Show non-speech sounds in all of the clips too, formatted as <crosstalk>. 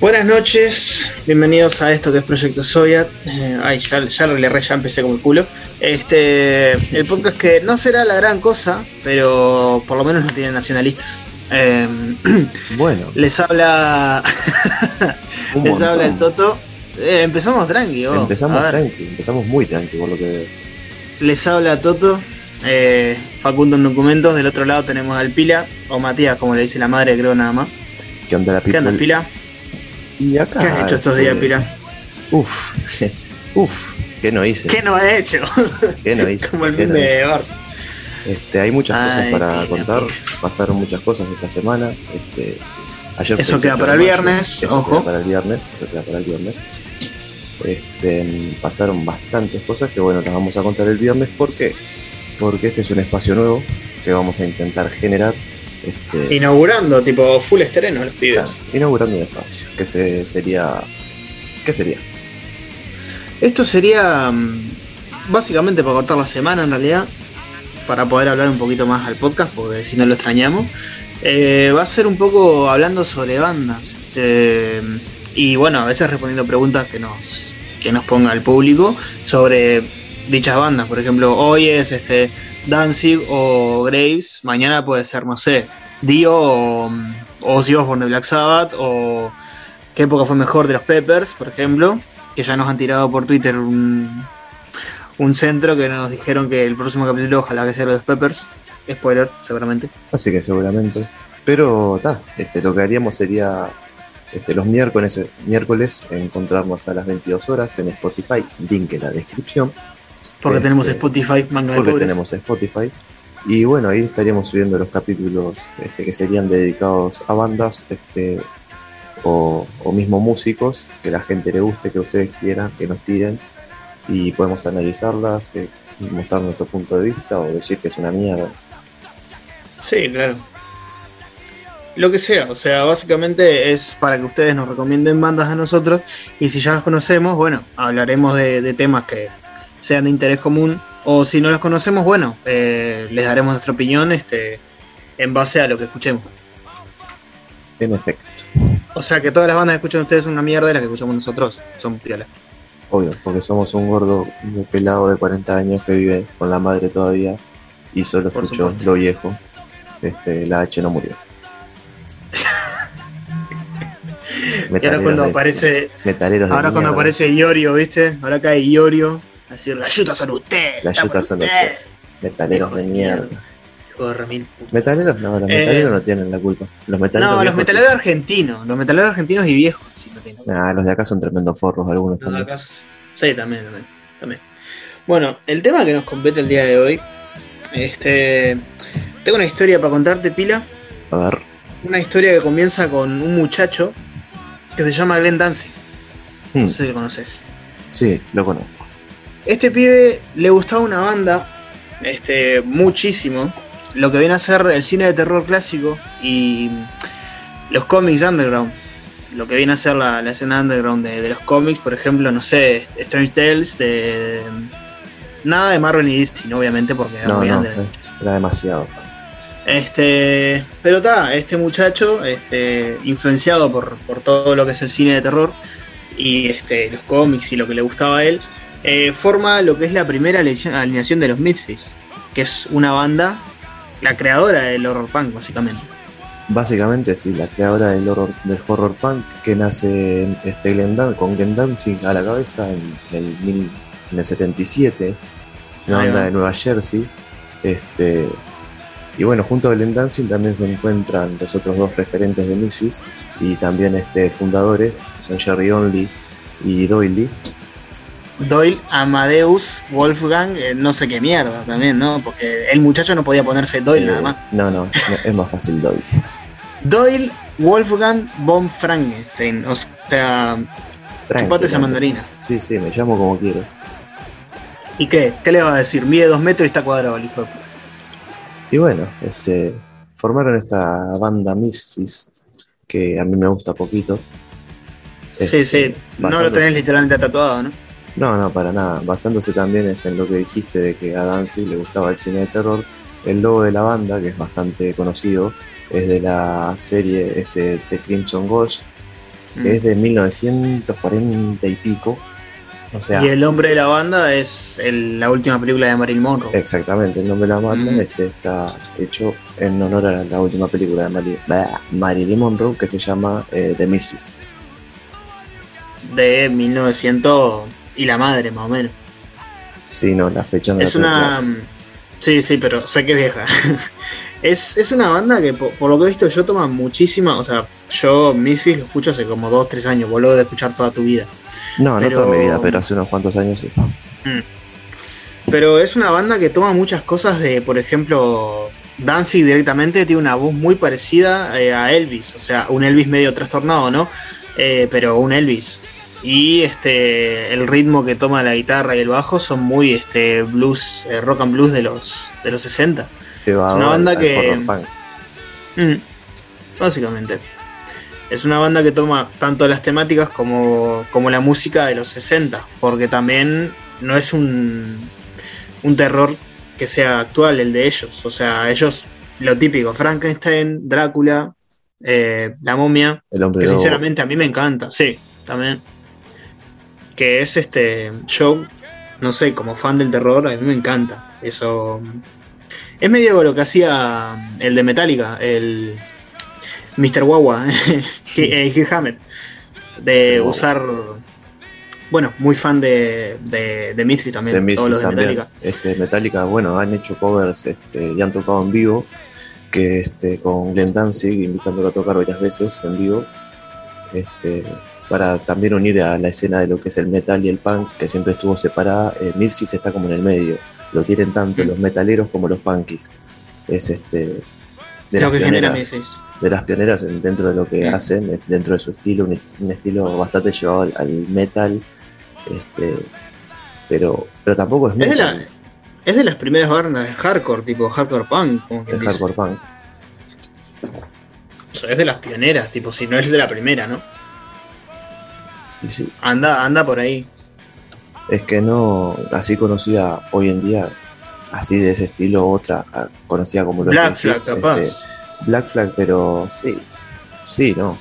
Buenas noches, bienvenidos a esto que es Proyecto Soya. Eh, ay, ya, ya le ya empecé como el culo. Este, el podcast que no será la gran cosa, pero por lo menos no tiene nacionalistas. Em, <clears throat> bueno. Les habla. <laughs> les habla el Toto. Eh, empezamos tranqui, Empezamos tranqui, empezamos muy tranqui por lo que veo. Les habla Toto. Eh, Facundo en documentos. Del otro lado tenemos al Pila, o Matías, como le dice la madre, creo nada más. ¿Qué onda la Pila? ¿Qué onda, Pila? Y acá. ¿Qué has hecho estos días, Pira? Uf, <laughs> uf, ¿qué no hice? ¿Qué no ha hecho? <laughs> ¿Qué no hice? Como el fin de Bart. Este, hay muchas cosas para contar, pasaron muchas cosas esta semana. Este, ayer eso queda para el viernes, eso queda para el viernes, eso queda para el viernes. Este, pasaron bastantes cosas que bueno, las vamos a contar el viernes. ¿Por qué? Porque este es un espacio nuevo que vamos a intentar generar este, inaugurando, tipo full estreno los pibes. inaugurando un espacio. ¿Qué se, sería? ¿Qué sería? Esto sería mm, básicamente para cortar la semana en realidad. Para poder hablar un poquito más al podcast, porque si no lo extrañamos. Eh, va a ser un poco hablando sobre bandas. Este, y bueno, a veces respondiendo preguntas que nos, que nos ponga el público sobre dichas bandas. Por ejemplo, hoy es este Danzig o Graves, mañana puede ser, no sé, Dio o, Ozzy Osbourne de Black Sabbath o qué época fue mejor de los Peppers, por ejemplo, que ya nos han tirado por Twitter un, un centro que nos dijeron que el próximo capítulo ojalá que sea los Peppers. Spoiler, seguramente. Así que seguramente. Pero está, este, lo que haríamos sería este, los miércoles, miércoles encontrarnos a las 22 horas en Spotify, link en la descripción. Porque tenemos este, Spotify, manga Porque tenemos Spotify. Y bueno, ahí estaríamos subiendo los capítulos este, que serían dedicados a bandas este, o, mismo músicos que la gente le guste, que ustedes quieran, que nos tiren. Y podemos analizarlas, eh, mostrar nuestro punto de vista o decir que es una mierda. Sí, claro. Lo que sea, o sea, básicamente es para que ustedes nos recomienden bandas a nosotros y si ya las conocemos, bueno, hablaremos de temas que, sean de interés común. O si no las conocemos, bueno, eh, les daremos nuestra opinión este, en base a lo que escuchemos. En efecto. O sea que todas las bandas que escuchan ustedes son una mierda y las que escuchamos nosotros son piolas. Obvio, porque somos un gordo muy pelado de 40 años que vive con la madre todavía y solo escuchó lo viejo. Este, la H no murió. <laughs> y ahora cuando aparece. ahora cuando aparece Iorio, ¿viste? Ahora cae Iorio Decir, las yutas son ustedes. Las yutas son ustedes. Metaleros de mierda. Hijo de remil. Metaleros no, los metaleros eh, no tienen la culpa. Los metaleros no, los metaleros argentinos. Los metaleros argentinos y viejos. Sí, no los de acá son tremendos forros algunos también. Acá, sí, también, también, también. Bueno, el tema que nos compete el día de hoy. Este. Tengo una historia para contarte, Pila. A ver. Una historia que comienza con un muchacho que se llama Glenn Danzig. No hmm. sé si lo conoces. Sí, lo conozco. Este pibe le gustaba una banda este, muchísimo, lo que viene a ser el cine de terror clásico y los cómics underground. Lo que viene a ser la, escena underground de, los cómics, por ejemplo, no sé, Strange Tales, de, nada de Marvel ni DC, obviamente, porque era muy Era demasiado. Este, pero está, este muchacho, este, influenciado por, por, todo lo que es el cine de terror y este, los cómics y lo que le gustaba a él, eh, forma lo que es la primera alineación de los Misfits, que es una banda, la creadora del horror punk, básicamente. Básicamente, sí, la creadora del horror, del horror punk que nace en este con Glenn Danzig a la cabeza en, el, 77, es una banda de Nueva Jersey. Este, y bueno, junto a Glenn Danzig también se encuentran los otros dos referentes de Misfits y también este, fundadores, son Jerry Only y Doyle, Doyle Amadeus Wolfgang, eh, no sé qué mierda también, ¿no? Porque el muchacho no podía ponerse Doyle nada más. No, no, es más fácil Doyle. Doyle Wolfgang von Frankenstein, o sea, Chupate esa mandarina. Sí, sí, me llamo como quiero. ¿Y qué? ¿Qué le va a decir? Mide dos metros y está cuadrado el hijo Y bueno, este, formaron esta banda Misfits, que a mí me gusta poquito. sí, sí, no lo tenés literalmente tatuado, ¿no? No, no, para nada. Basándose también este, en lo que dijiste de que a Danzig le gustaba el cine de terror, el logo de la banda, que es bastante conocido, es de la serie este, de Crimson Ghost, que mm. es de 1940 y pico. O sea, y el nombre de la banda es la última película de Marilyn Monroe. Exactamente, el nombre de la banda mm. este, está hecho en honor a la última película de Marilyn, Monroe que se llama eh, The Misfits. De 1900 y la madre, más o menos. Sí, no, la fecha no Es una. Sí, sí, pero sé que es vieja. <laughs> es, una banda que, por, lo que he visto, yo toma muchísima. O sea, yo Misfits lo escucho hace como 2, 3 años. Vuelvo de escuchar toda tu vida. No, no toda mi vida, pero hace unos cuantos años sí. Mm. Pero es una banda que toma muchas cosas de, por ejemplo, Danzig directamente tiene una voz muy parecida eh, a Elvis. O sea, un Elvis medio trastornado, ¿no? Eh, pero un Elvis y este el ritmo que toma la guitarra y el bajo son muy este blues eh, rock and blues de los de los 60 es una banda que mm, básicamente. Es una banda que toma tanto las temáticas como, como la música de los 60 porque también no es un un terror que sea actual el de ellos. O sea ellos lo típico Frankenstein Drácula eh, la momia que sinceramente a mí me encanta sí también que es este show, no sé, como fan del terror, a mí me encanta. Eso es medio lo que hacía el de Metallica, el Mr. Wawa, <laughs> Kirk Hammett, de usar bueno, muy fan de, de, de también. De todos los de Metallica. Este, Metallica, bueno, han hecho covers este, y han tocado en vivo, que este, con Glenn Danzig, invitándolo a tocar varias veces en vivo. Este, para también unir a la escena de lo que es el metal y el punk, que siempre estuvo separada. Eh, Misfits está como en el medio. Lo quieren tanto los metaleros como los punkies. Es este. De lo las que pioneras, De las pioneras dentro de lo que hacen, dentro de su estilo, un, estilo bastante llevado al, metal. Este, pero, pero tampoco es, es de, es de las primeras bandas de hardcore, tipo hardcore punk. Como el hardcore punk. es de las pioneras, tipo, si no es de la primera, ¿no? Anda, anda por ahí. Es que no, así conocida hoy en día, así de ese estilo, otra ah, conocida como Black Flag, este, Black Flag, pero sí, sí, no.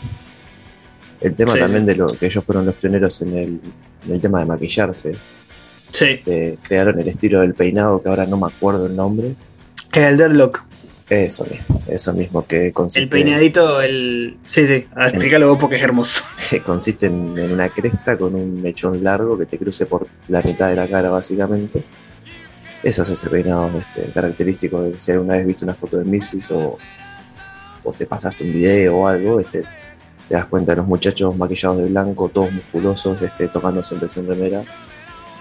El tema también de lo que ellos fueron los pioneros en el, en el tema de maquillarse. Sí. Este, crearon el estilo del peinado, que ahora no me acuerdo el nombre. El Deadlock. Eso mismo, eso mismo que consiste. El peinadito, el. Sí, sí, explícalo vos porque es hermoso. <laughs> Sí, consiste en, una cresta con un mechón largo que te cruce por la mitad de la cara, básicamente. Eso es ese peinado este, característico de si alguna vez viste una foto de Misfits o, o te pasaste un video o algo, este, te das cuenta de los muchachos maquillados de blanco, todos musculosos, este, tocando siempre sin remera,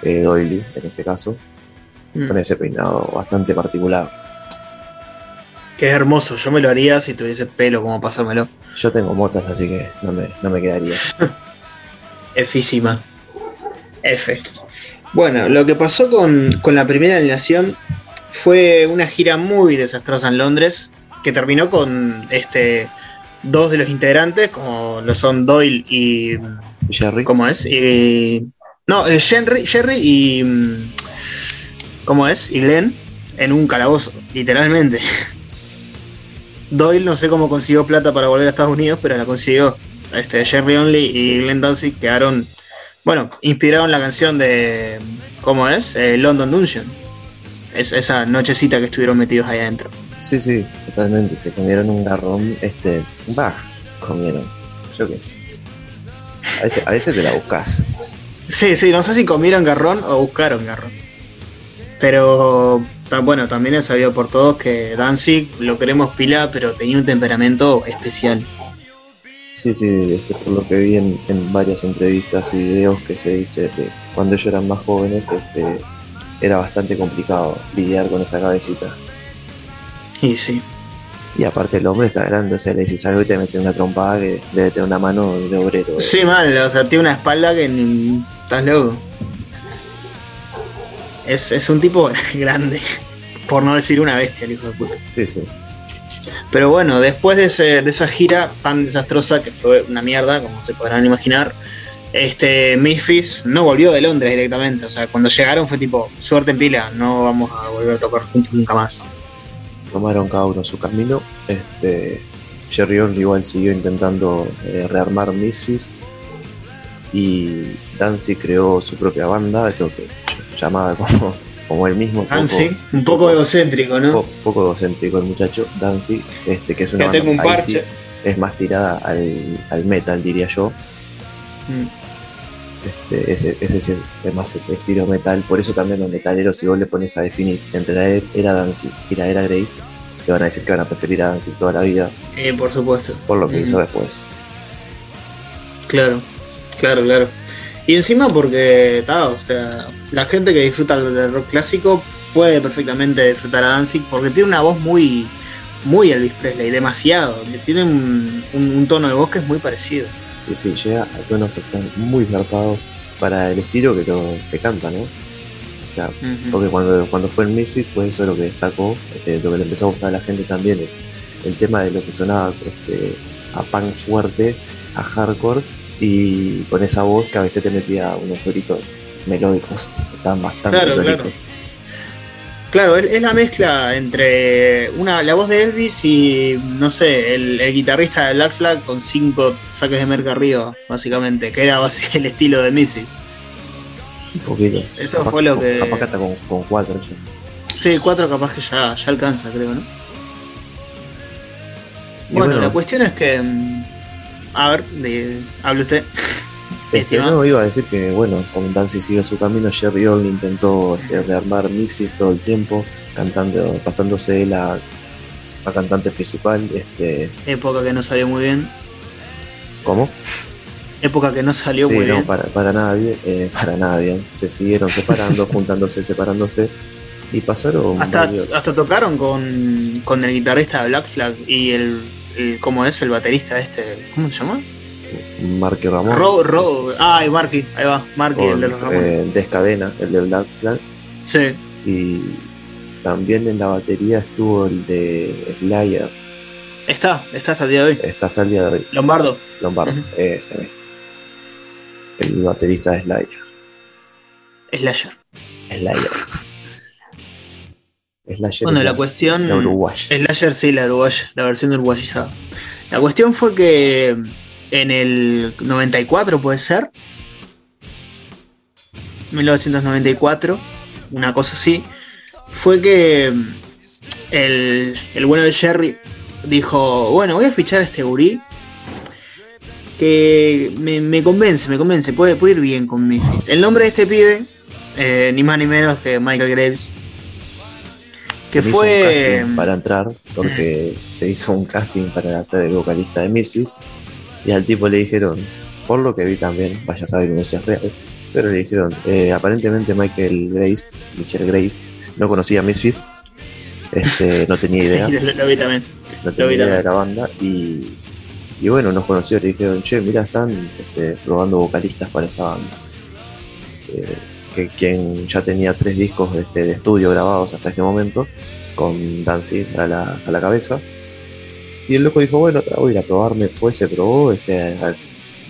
eh, doily en ese caso, mm. con ese peinado bastante particular. Que es hermoso, yo me lo haría si tuviese pelo como pasármelo. Yo tengo motas, así que no me, no me quedaría. <laughs> Efísima. F. Bueno, lo que pasó con, la primera alineación fue una gira muy desastrosa en Londres, que terminó con este dos de los integrantes, como lo son Doyle y. Jerry. ¿Cómo es? Y, no, eh, Jerry, Jerry y. ¿Cómo es? Y Glenn en un calabozo, literalmente. <laughs> Doyle no sé cómo consiguió plata para volver a Estados Unidos, pero la consiguió. Este, Jerry Only y Glenn Danzig quedaron, bueno, inspiraron la canción de, ¿cómo es? Eh, London Dungeon. Es esa nochecita que estuvieron metidos ahí adentro. Sí, sí, totalmente. Se comieron un garrón, este, bah, comieron. Yo qué sé. A veces, a veces te la buscas. Sí, sí, no sé si comieron garrón o buscaron garrón. Pero bueno, también he sabido por todos que Danzig lo queremos pila, pero tenía un temperamento especial. Sí, sí, este, por lo que vi en, varias entrevistas y videos que se dice que cuando ellos eran más jóvenes este, era bastante complicado lidiar con esa cabecita. Y sí. Y aparte el hombre está grande, o sea, le decís algo y te mete una trompada que debe tener una mano de obrero. Sí, mal, o sea, tiene una espalda que ni... estás loco. Es, es un tipo <laughs> grande, por no decir una bestia, el hijo de puta. Sí, sí. Pero bueno, después de, ese- de esa gira tan desastrosa, que fue una mierda, como se podrán imaginar, este Memphis no volvió de Londres directamente. O sea, cuando llegaron fue tipo, suerte en pila, no vamos a volver a tocar juntos nunca más. Tomaron cada uno su camino. Este, Jerry Only igual siguió intentando eh, rearmar Misfits. Y Danzig creó su propia banda, creo que llamada como, como él mismo. Danzig, poco- un poco egocéntrico, ¿no? poco, poco egocéntrico el muchacho, Danzig, este, que es una un banda ahí parche. sí, es más tirada al, al metal, diría yo. Mm. Este, ese, ese es más el estilo metal, por eso también los metaleros, si vos le pones a definir entre la era Danzig y la era Grace, te van a decir que van a preferir a Danzig toda la vida Eh, por supuesto. por lo que Mm. hizo después. Claro, claro, claro. Y encima porque, ta, o sea, la gente que disfruta del rock clásico puede perfectamente disfrutar a Danzig porque tiene una voz muy, muy Elvis Presley, demasiado. Tiene un, un- un tono de voz que es muy parecido. Sí, sí, llega a tonos que están muy zarpados para el estilo que, que canta, ¿no? O sea. Porque cuando, cuando fue en Misfits fue eso lo que destacó, este, lo que le empezó a gustar a la gente también, el, el tema de lo que sonaba este, a punk fuerte, a hardcore, y con esa voz que a veces te metía unos gritos melódicos, estaban bastante Claro, melódicos. Claro, es, es la mezcla entre una la voz de Elvis y, no sé, el, el guitarrista de Black Flag con cinco saques de merca arriba, básicamente, que era <laughs> el estilo de Memphis. Un poquito. Eso Capaz- fue lo que- Capaz que hasta con, con cuatro. Sí, cuatro capaz que ya, ya alcanza, creo, ¿no? Bueno, bueno. la cuestión es que. A ver, de, hable usted. Este, no, iba a decir que, bueno, como Danzig siguió su camino, Jerry Only intentó este, rearmar Misfits todo el tiempo, cantando, pasándose él a, a cantante principal. Este, Época que no salió muy bien. ¿Cómo? Época que no salió Sí, muy no, bien. para, para nada bien, eh, <laughs> para nada bien. Se siguieron separando, <laughs> juntándose, separándose, y pasaron Hasta, varios- hasta tocaron con, con el guitarrista de Black Flag y el, el- ¿Cómo es? El baterista este. ¿Cómo se llama? Marky Ramón, Ro, Ro, ay, Marky, ahí va, Marky, el de los Ramones. eh, Descadena, el de Black Flag, Sí, y también en la batería estuvo el de Slayer, está, está hasta el día de hoy. está hasta el día de hoy. Lombardo. Lombardo, Ujú. ese mismo. El baterista de Slayer. Slasher. Slayer. Slayer Bueno, la cuestión. la uruguaya. Slasher sí, la uruguaya, la versión uruguayizada. La cuestión fue que en el 94 puede ser. 1994, una cosa así. Fue que el, el bueno de Jerry dijo, bueno, voy a fichar a este gurí. Que me, me convence, me convence, puede, puede ir bien con Memphis. El nombre de este pibe, eh, ni más ni menos que Michael Graves. Que Hizo un fue... casting para entrar, porque <laughs> se hizo un casting para ser el vocalista de Misfits, y al tipo le dijeron, por lo que vi también, vaya a saber si es real, pero le dijeron, eh, aparentemente Michael Grace, Michelle Grace, no conocía a Misfits, este, no tenía <laughs> idea, Sí, lo, lo vi también. no tenía idea también. de la banda, y, y bueno, nos conoció, le dijeron, che, mira, están este, probando vocalistas para esta banda. Eh, que quien ya tenía tres discos este, de estudio grabados hasta ese momento, con Danzig a la, a la cabeza. Y el loco dijo, bueno, voy a ir a probarme, fue, se probó, este, a-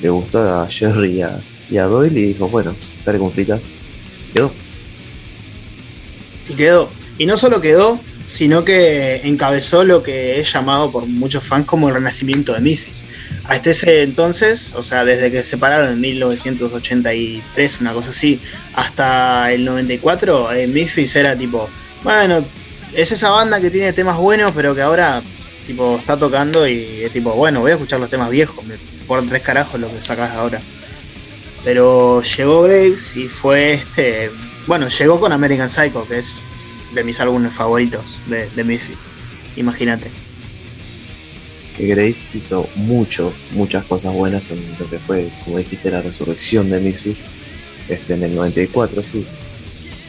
le gustó a Jerry y a, a Doyle y dijo, bueno, sale con fritas. Quedó. Y quedó. Y no solo quedó, sino que encabezó lo que es llamado por muchos fans como el renacimiento de Memphis. Hasta ese entonces, o sea, desde que se separaron en 1983, una cosa así, hasta el 94, eh, Memphis era tipo, bueno, es esa banda que tiene temas buenos, pero que ahora tipo está tocando y es tipo, bueno, voy a escuchar los temas viejos, me por tres carajos lo que sacas ahora. Pero llegó Graves y fue este. Bueno, llegó con American Psycho, que es de mis álbumes favoritos de, de. Imagínate. Que Grace hizo mucho, muchas cosas buenas en lo que fue, como dijiste, la resurrección de Misfits, este, en el 94, sí.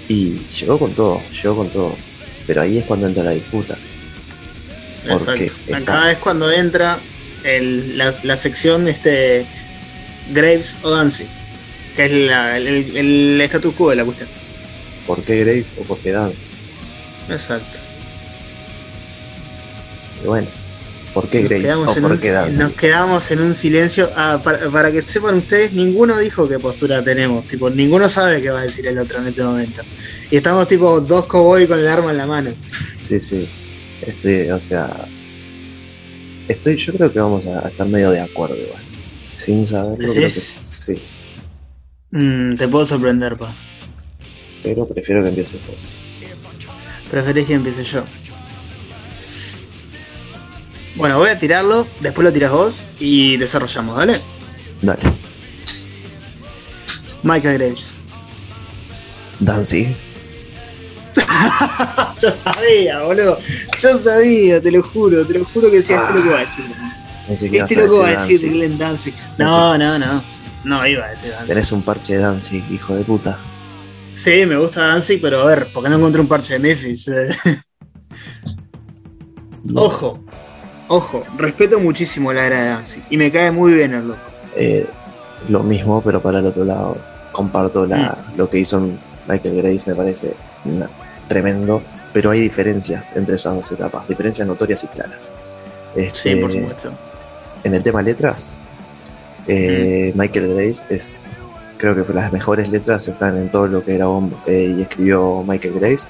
Y llegó con todo, llegó con todo. Pero ahí es cuando entra la disputa. Porque Acá es cuando entra la, sección este Graves o Danzig, que es el, el, status quo de la cuestión. ¿Por qué Graves o por qué Danzig? Exacto. Y bueno, ¿por qué Graves o por qué Danzig? Nos quedamos en un silencio. Ah, para, que sepan ustedes, ninguno dijo qué postura tenemos. Tipo, ninguno sabe qué va a decir el otro en este momento. Y estamos tipo dos cowboys con el arma en la mano. Sí, sí. Estoy, o sea, estoy, yo creo que vamos a, estar medio de acuerdo igual. Sin saberlo, creo que sí. Mm, te puedo sorprender, pa. Pero prefiero que empieces vos. Preferís que empiece yo. Bueno, voy a tirarlo, después lo tiras vos y desarrollamos, ¿dale? Dale. Michael Graves. Danzig. <laughs> Yo sabía, boludo. Yo sabía, te lo juro, te lo juro que sí, este lo que iba a decir. este lo que iba a decir de Glenn Danzig. No, no, no. No iba a decir Danzig. Tenés un parche de Danzig, hijo de puta. Sí, me gusta Danzig, pero a ver, ¿por qué no encontré un parche de Memphis? <laughs> ojo, ojo, respeto muchísimo la era de Danzig y me cae muy bien el loco. Eh, lo mismo, pero para el otro lado. Comparto la, mm. lo que hizo Michael Grace, me parece tremendo, pero hay diferencias entre esas dos etapas, diferencias notorias y claras. Este, sí, por supuesto. En el tema letras, eh, mm. Michael Grace es, creo que las mejores letras están en todo lo que grabó eh, y escribió Michael Grace.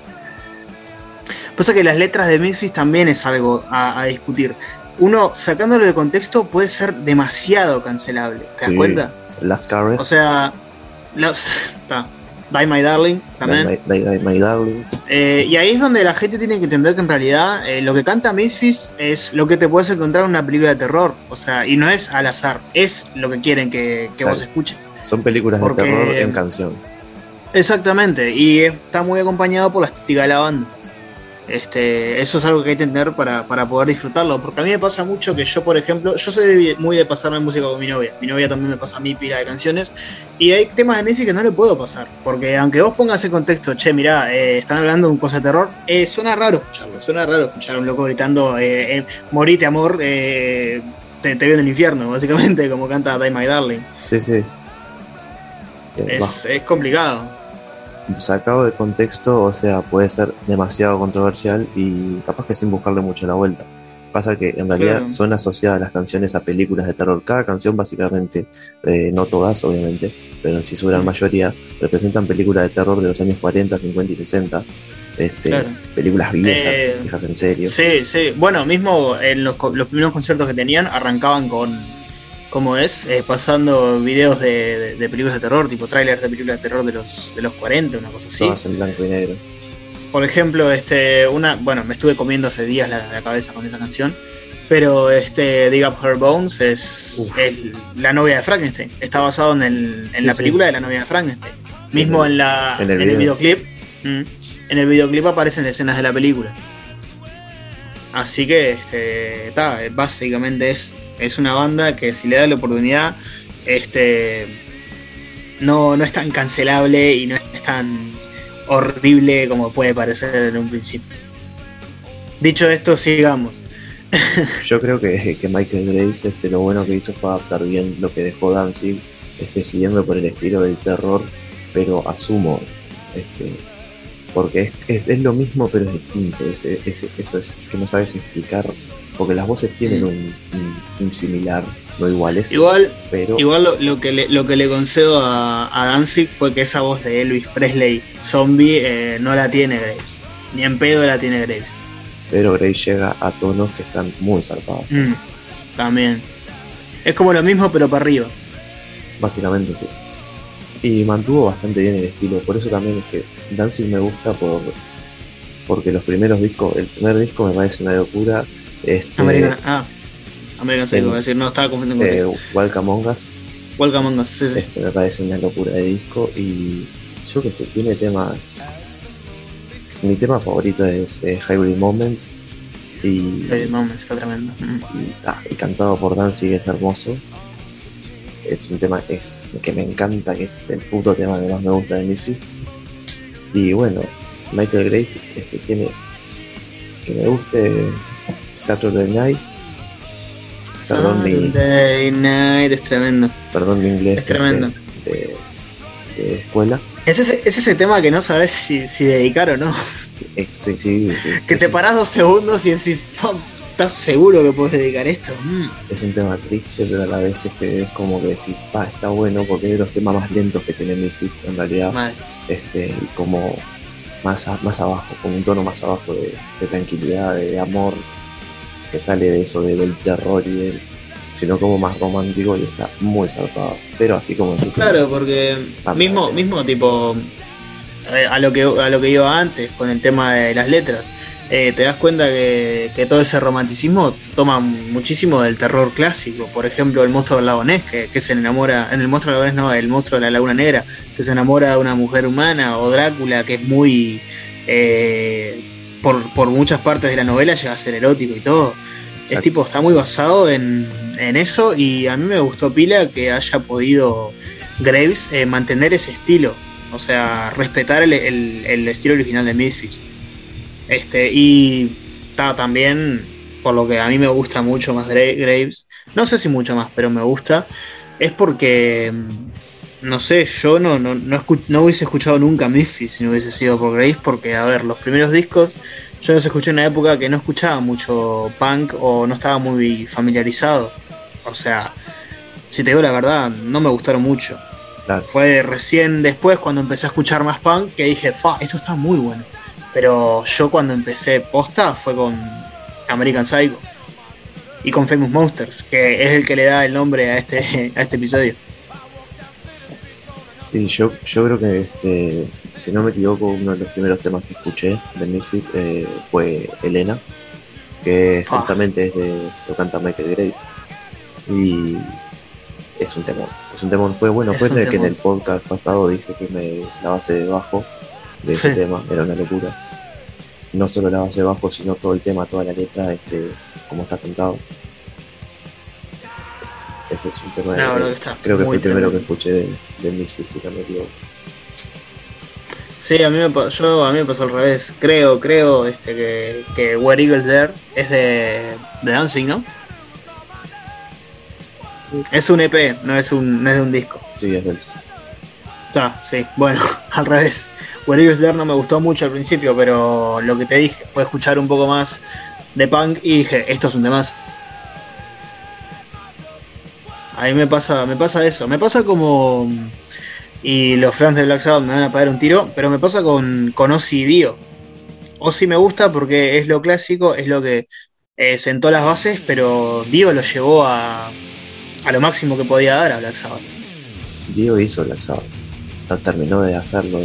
Pasa que las letras de Memphis también es algo a, discutir. Uno, sacándolo de contexto, puede ser demasiado cancelable. ¿Te das cuenta? Las Carres. O sea, los, <laughs> Die My Darling también. Die, My, Darling. Eh, y ahí es donde la gente tiene que entender que en realidad eh, lo que canta Misfits es lo que te puedes encontrar en una película de terror. O sea, y no es al azar, es lo que quieren que, vos escuches. Son películas de terror en canción. Exactamente, y está muy acompañado por la estética de la banda. Este, eso es algo que hay que entender para, poder disfrutarlo. Porque a mí me pasa mucho que yo, por ejemplo, yo soy muy de pasarme música con mi novia. Mi novia también me pasa a mí pila de canciones. Y hay temas de música que no le puedo pasar. Porque aunque vos pongas en contexto, che, mirá, eh, están hablando de un cosa de terror, eh, suena raro escucharlo. Suena raro escuchar a un loco gritando, eh, morite amor, te, te, veo en el infierno, básicamente, como canta Die My Darling. Sí, sí. Es, es complicado sacado de contexto, o sea, puede ser demasiado controversial y capaz que sin buscarle mucho la vuelta. Pasa que en realidad son asociadas las canciones a películas de terror. Cada canción básicamente, eh, no todas obviamente, pero si su gran mayoría, representan películas de terror de los años 40, 50 y 60. Este, Películas viejas, eh, viejas en serio. Sí, sí. Bueno, mismo en los, los primeros conciertos que tenían arrancaban con como es, eh, pasando videos de, películas de terror, tipo trailers de películas de terror de los, de los 40, una cosa así. Todas en blanco y negro. Por ejemplo, este, una, bueno, me estuve comiendo hace días la, cabeza con esa canción, pero este Dig Up Her Bones es, la novia de Frankenstein. Está basado en, el, en la película de la novia de Frankenstein. Mismo en, la, en, el, videoclip. Mm, en el videoclip aparecen escenas de la película. Así que, este, básicamente es es una banda que si le da la oportunidad, este, no, no es tan cancelable y no es tan horrible como puede parecer en un principio. Dicho esto, sigamos. Yo creo que, que Michael Grace este, lo bueno que hizo fue adaptar bien lo que dejó Danzig, este, siguiendo por el estilo del terror, pero asumo, este, porque es, es, lo mismo pero es distinto, eso es que no sabes explicar porque las voces tienen un, similar, no iguales. Igual, pero... igual lo, que le, lo que le concedo a, Danzig fue que esa voz de Elvis Presley zombie eh, no la tiene Graves. Ni en pedo la tiene Graves. Pero Graves llega a tonos que están muy zarpados. Mm, también. Es como lo mismo pero para arriba. Básicamente sí. Y mantuvo bastante bien el estilo. Por eso también es que Danzig me gusta por porque los primeros discos, el primer disco me parece una locura este, American, ah, American Psycho, decir, no estaba confundiendo con eh, Welcome Among Us. Welcome Among Us, sí, sí. Este me parece una locura de disco y yo que sé, tiene temas. Mi tema favorito es eh, Hybrid Moments. Y, Hybrid Moments está tremendo. Mm. Y, cantado por Danzig es hermoso. Es un tema es, que me encanta, que es el puto tema que más me gusta de Misfits. Y bueno, Michael Grace este, tiene que me guste Saturday Night. Perdón Saturday Night es tremendo. Perdón mi inglés. Es tremendo. De, escuela. Es ese, es ese tema que no sabes si, si dedicar o no. Sí, sí, que te parás dos segundos y decís, ¿estás seguro que puedes dedicar esto? Mm. Es un tema triste, pero a la vez este, es como que decís, pa, está bueno porque es de los temas más lentos que tiene Misfits en realidad. Este, como más, más abajo, con un tono más abajo de, tranquilidad, de amor, que sale de eso, del terror y del, sino como más romántico y está muy zarpado. Pero así como Claro, porque mismo, mismo tipo eh, a lo que a lo que iba antes con el tema de las letras. Eh, te das cuenta que, todo ese romanticismo toma muchísimo del terror clásico. Por ejemplo, el monstruo del lago Ness, que, se enamora, en el monstruo del lago Ness no, el monstruo de la Laguna Negra, que se enamora de una mujer humana, o Drácula, que es muy, eh, por, muchas partes de la novela llega a ser erótico y todo. Es tipo, está muy basado en, eso y a mí me gustó pila que haya podido Graves eh, mantener ese estilo. O sea, respetar el, el estilo original de Misfits. Este, y está también, por lo que a mí me gusta mucho más Graves, no sé si mucho más, pero me gusta, es porque, mm, no sé, yo no, no, no, hubiese escuchado nunca Miffy si no hubiese sido por Graves, porque, a ver, los primeros discos yo los escuché en una época que no escuchaba mucho punk o no estaba muy familiarizado. O sea, si te digo la verdad, no me gustaron mucho. Fue recién después cuando empecé a escuchar más punk que dije, fa, esto está muy bueno. Pero yo cuando empecé posta fue con American Psycho y con Famous Monsters, que es el que le da el nombre a este, <laughs> a este episodio. Sí, yo, yo creo que este, si no me equivoco, uno de los primeros temas que escuché de Misfit eh, fue Elena, que ah. justamente es de, lo canta Michael Grace. Y es un temón, es un temón, fue bueno, fue el que en el podcast pasado dije que me, la base de bajo de ese tema era una locura no solo la base de bajo, sino todo el tema, toda la letra, este, como está cantado. Ese es un tema de. creo que fue el primero que escuché de, de Misfits, si no me equivoco. Sí, a mí, me, yo, a mí me pasó al revés. Creo, creo este, que, que Where Eagles There es de, de Dancing, ¿no? Es un EP, no es, un, no es de un disco. Sí, es del. Sí, bueno, <laughs> al revés. Where There no me gustó mucho al principio, pero lo que te dije fue escuchar un poco más de punk y dije, esto es un demás. A mí me pasa, me pasa eso, me pasa como y los fans de Black Sabbath me van a pagar un tiro, pero me pasa con, con Ozzy y Dio. Ozzy me gusta porque es lo clásico, es lo que eh, sentó las bases, pero Dio lo llevó a, a lo máximo que podía dar a Black Sabbath. Dio hizo Black Sabbath, no terminó de hacerlo.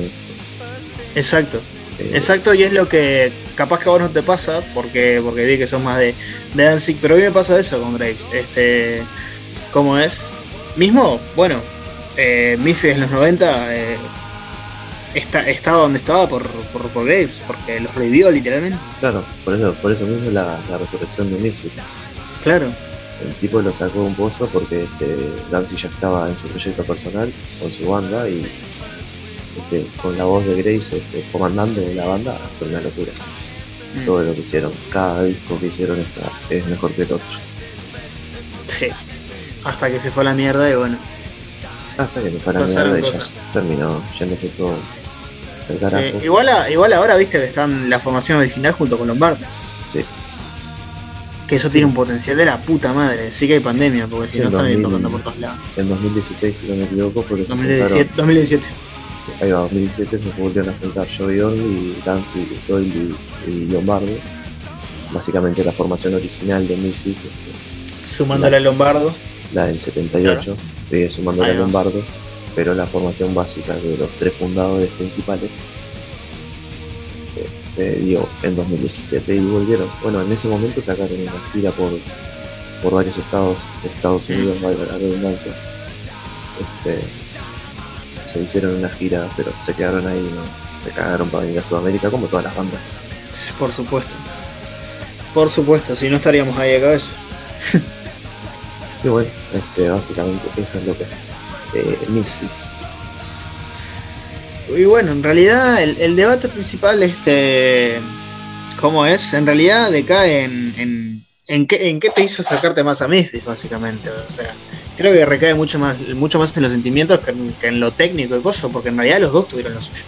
Exacto. Eh, Exacto, y es lo que capaz que a vos no te pasa, porque, porque vi que son más de, de Danzig, pero a mí me pasa eso con Graves. Este, ¿Cómo es? Mismo, bueno, eh, en los 90 eh, está, estaba donde estaba por, por, Graves, porque los revivió literalmente. Claro, por eso, por eso mismo la, la resurrección de Misfits. Claro. El tipo lo sacó de un pozo porque este, Danzig ya estaba en su proyecto personal, con su banda, y este, con la voz de Grace este, comandante la banda, fue una locura. Mm. Todo lo que hicieron, cada disco que hicieron está, es mejor que el otro. Sí, hasta que se fue a la mierda y bueno. Hasta que se fue a la mierda y ya terminó yéndose todo el carajo. igual, igual ahora viste que están la formación original junto con Lombardo. Sí. Que eso tiene un potencial de la puta madre. Sí que hay pandemia, porque si no están tocando por todos lados. En 2016, si no me equivoco, porque 2017. 2017 ahí va, 2017 se volvieron a juntar Joey y Danzig, Doyle y, y Lombardo. Básicamente la formación original de Misfits. Este, sumándole a Lombardo. La del 78, claro. sumándole a Lombardo, pero la formación básica de los tres fundadores principales eh, se dio en 2017 y volvieron. Bueno, en ese momento sacaron una gira por, por varios estados de Estados Unidos, mm. la redundancia. Este, se hicieron una gira, pero se quedaron ahí, ¿no? se cagaron para venir a Sudamérica como todas las bandas. Por supuesto. Por supuesto, si no estaríamos ahí acá eso. y bueno, este, básicamente eso es lo que es eh, Misfits. Y bueno, en realidad el, debate principal, este, ¿cómo es? En realidad decae en, ¿en qué, ¿en qué te hizo sacarte más a Memphis, básicamente? O sea, creo que recae mucho más, mucho más en los sentimientos que en, lo técnico y cosas, porque en realidad los dos tuvieron lo suyo.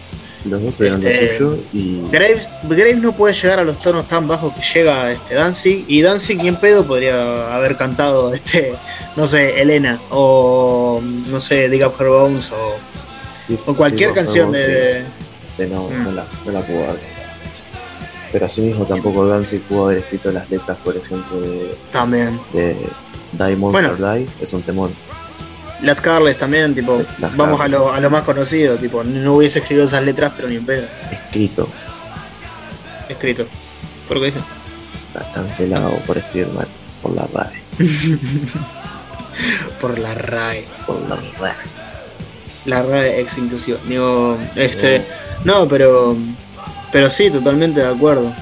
Los dos tuvieron lo este, suyo y. Graves, Graves no puede llegar a los tonos tan bajos que llega este Danzig, y Danzig, en pedo, podría haber cantado, este, no sé, Elena, o no sé, Dig Up Her Bones, o, o cualquier canción de. no, no, la, no la puedo haber pero asimismo tampoco Danzig pudo haber escrito las letras, por ejemplo, de, también. de Die Monster Die, es un temor. Las Carles también, tipo, vamos a lo, a lo, más conocido, tipo, no hubiese escrito esas letras, pero ni en pedo. Escrito. Escrito. ¿Por qué dije? Está cancelado por escribir mal, por la RAE. <laughs> por la RAE. Por la RAE. La RAE ex inclusiva. Digo, este. No, pero pero sí, totalmente de acuerdo.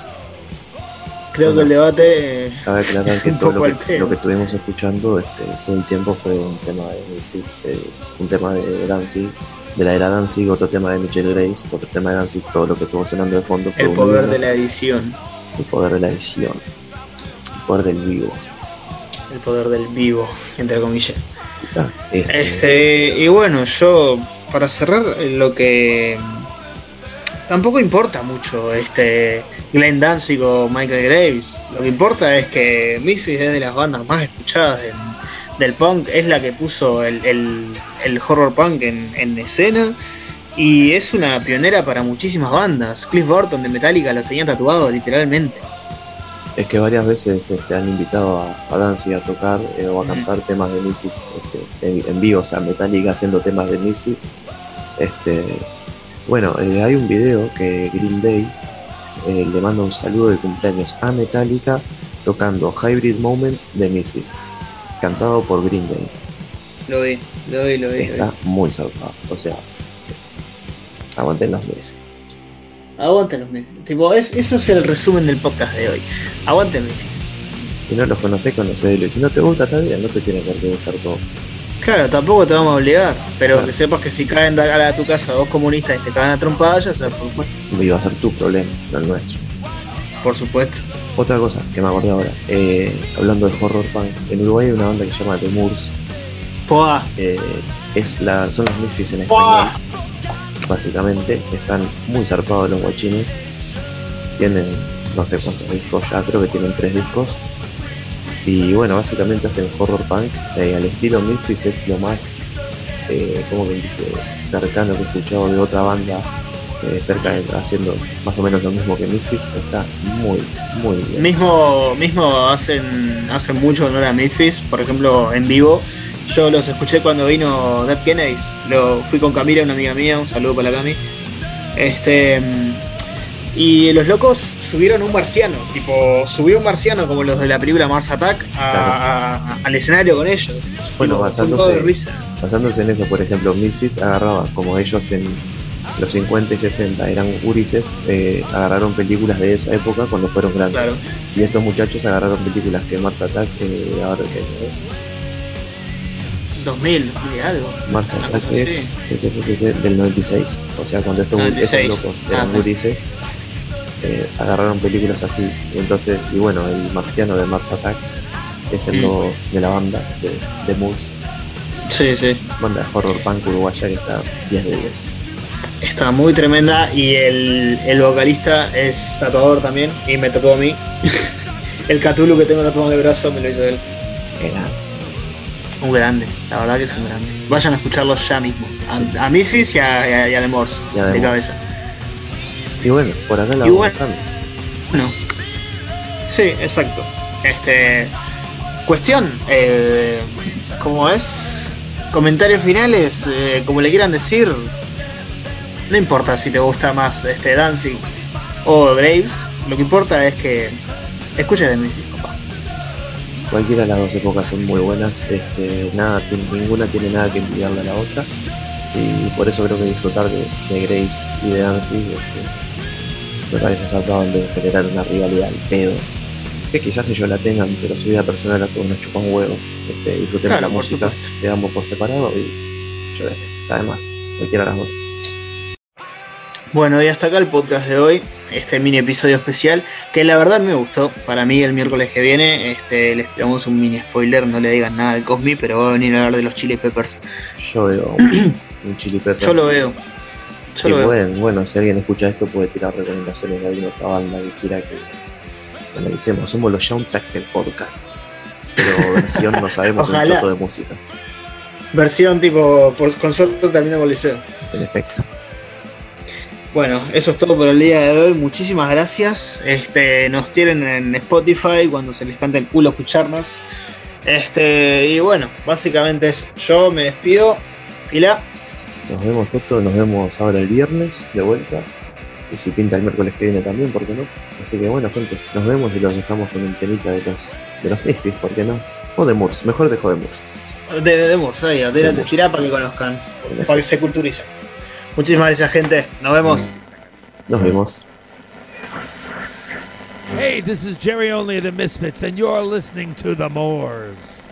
Creo que el debate. Eh, <laughs> cabe aclarar que todo lo que, lo que, estuvimos escuchando este, todo el tiempo fue un tema de un tema de Danzig, de la era Danzig, otro tema de Michelle Grace, otro tema de Danzig, todo lo que estuvo sonando de fondo fue. El poder de la edición. El poder de la edición. El poder del vivo. El poder del vivo, entre comillas. Este, este, y bueno, yo, para cerrar, lo que tampoco importa mucho este Glenn Danzig o Michael Graves. Lo que importa es que Misfits es de las bandas más escuchadas del punk, es la que puso el, horror punk en, escena y es una pionera para muchísimas bandas. Cliff Burton de Metallica los tenía tatuados literalmente. Es que varias veces este, han invitado a, a Danzig a tocar eh, o a cantar temas de Misfits este, en, vivo, o sea, Metallica haciendo temas de Misfits. Este, bueno, eh, hay un video que Green Day eh, le manda un saludo de cumpleaños a Metallica tocando Hybrid Moments de Misfits, cantado por Green Day. Lo vi, lo vi, lo vi. Está muy zarpado, o sea, aguanten los meses. Aguanten los meses. Tipo, es, eso es el resumen del podcast de hoy. Aguanten meses. Si no los conocés, conocelo. Y si no te gusta, está bien, no te tiene que gustar todo. Claro, tampoco te vamos a obligar, pero que sepas que si caen a tu casa dos comunistas y te caen a trompadas, ya sabes por supuesto. Va a ser tu problema, no el nuestro. Por supuesto. Otra cosa que me acordé ahora, eh, hablando de horror punk, en Uruguay hay una banda que se llama The Moors. Poa. Eh, es la, son los Misfits en español. Básicamente, están muy zarpados los guachines. Tienen no sé cuántos discos ya, creo que tienen tres discos y bueno, básicamente hacen horror punk. Eh, al estilo Misfits es lo más, eh, como que dice, cercano que he escuchado de otra banda eh, cerca haciendo más o menos lo mismo que Misfits. Está muy, muy bien. Mismo, mismo hacen, hacen mucho honor a Misfits, por ejemplo, en vivo. Yo los escuché cuando vino Dead Kennedys. Lo fui con Camila, una amiga mía, un saludo para Cami. Este y los locos subieron un marciano, tipo, subió un marciano como los de la película Mars Attack al escenario con ellos. Bueno, basándose, basándose en eso, por ejemplo, Misfits agarraba, como ellos en los 50 y 60 eran urises, eh, agarraron películas de esa época cuando fueron grandes. Y estos muchachos agarraron películas que Mars Attack, eh, ahora que es 2000, algo. Mars Attack es del 96. O sea, cuando estos, locos eran ah, urises, eh, agarraron películas así. Y entonces, y bueno, el marciano de Mars Attack es el logo de la banda de, de Moose. Sí, sí. Banda de horror punk uruguaya que está 10 de 10. Está muy tremenda y el, el vocalista es tatuador también y me tatuó a mí. <laughs> el Cthulhu que tengo tatuado en el brazo me lo hizo él. Era un grande, la verdad que es un grande. Vayan a escucharlos ya mismo. A, a Misfits y a, y a, The Morse, de cabeza. Y bueno, por acá la bueno, bueno, sí, exacto. Este. Cuestión, eh, como es. Comentarios finales, eh, como le quieran decir. No importa si te gusta más este Dancing o Graves, lo que importa es que escuches de mí. Cualquiera de las dos épocas son muy buenas, este, nada, ninguna tiene nada que envidiarle a la otra. Y por eso creo que disfrutar de, Grace y de Dancing este, me parece saltado en vez de generar una rivalidad al pedo. Que quizás ellos la tengan, pero su vida personal a todos nos chupan huevo. Este, disfruten la música de ambos por separado y yo qué sé, además, cualquiera de las dos. Bueno, y hasta acá el podcast de hoy, este mini episodio especial, que la verdad me gustó. Para mí el miércoles que viene, este, les tiramos un mini spoiler, no le digan nada al Cosmi, pero va a venir a hablar de los Chili Peppers. Yo veo <clears throat> un Chili Peppers. Yo lo veo. Yo bueno, veo. bueno, si alguien escucha esto puede tirar recomendaciones de alguna otra banda que quiera que analicemos. Somos los soundtrack del podcast. Pero <laughs> versión no sabemos un choto de música. Versión tipo por consorte termina con liceo. En efecto. Bueno, eso es todo por el día de hoy. Muchísimas gracias. Este, nos tienen en Spotify cuando se les canta el culo escucharnos. Este, y bueno, básicamente eso. Yo me despido. la Nos vemos Toto, nos vemos ahora el viernes de vuelta. Y si pinta el miércoles que viene también, ¿por qué no? Así que bueno, gente, nos vemos y los dejamos con un temita de los de los Misfits, ¿por qué no? O de Moors, mejor dejo de Moors. De, de, Moors, ahí, tirá para que conozcan, para que se culturicen. Muchísimas gracias, gente. Nos vemos. Nos vemos. Hey, this is Jerry Only of the Misfits, and you're listening to The Moors.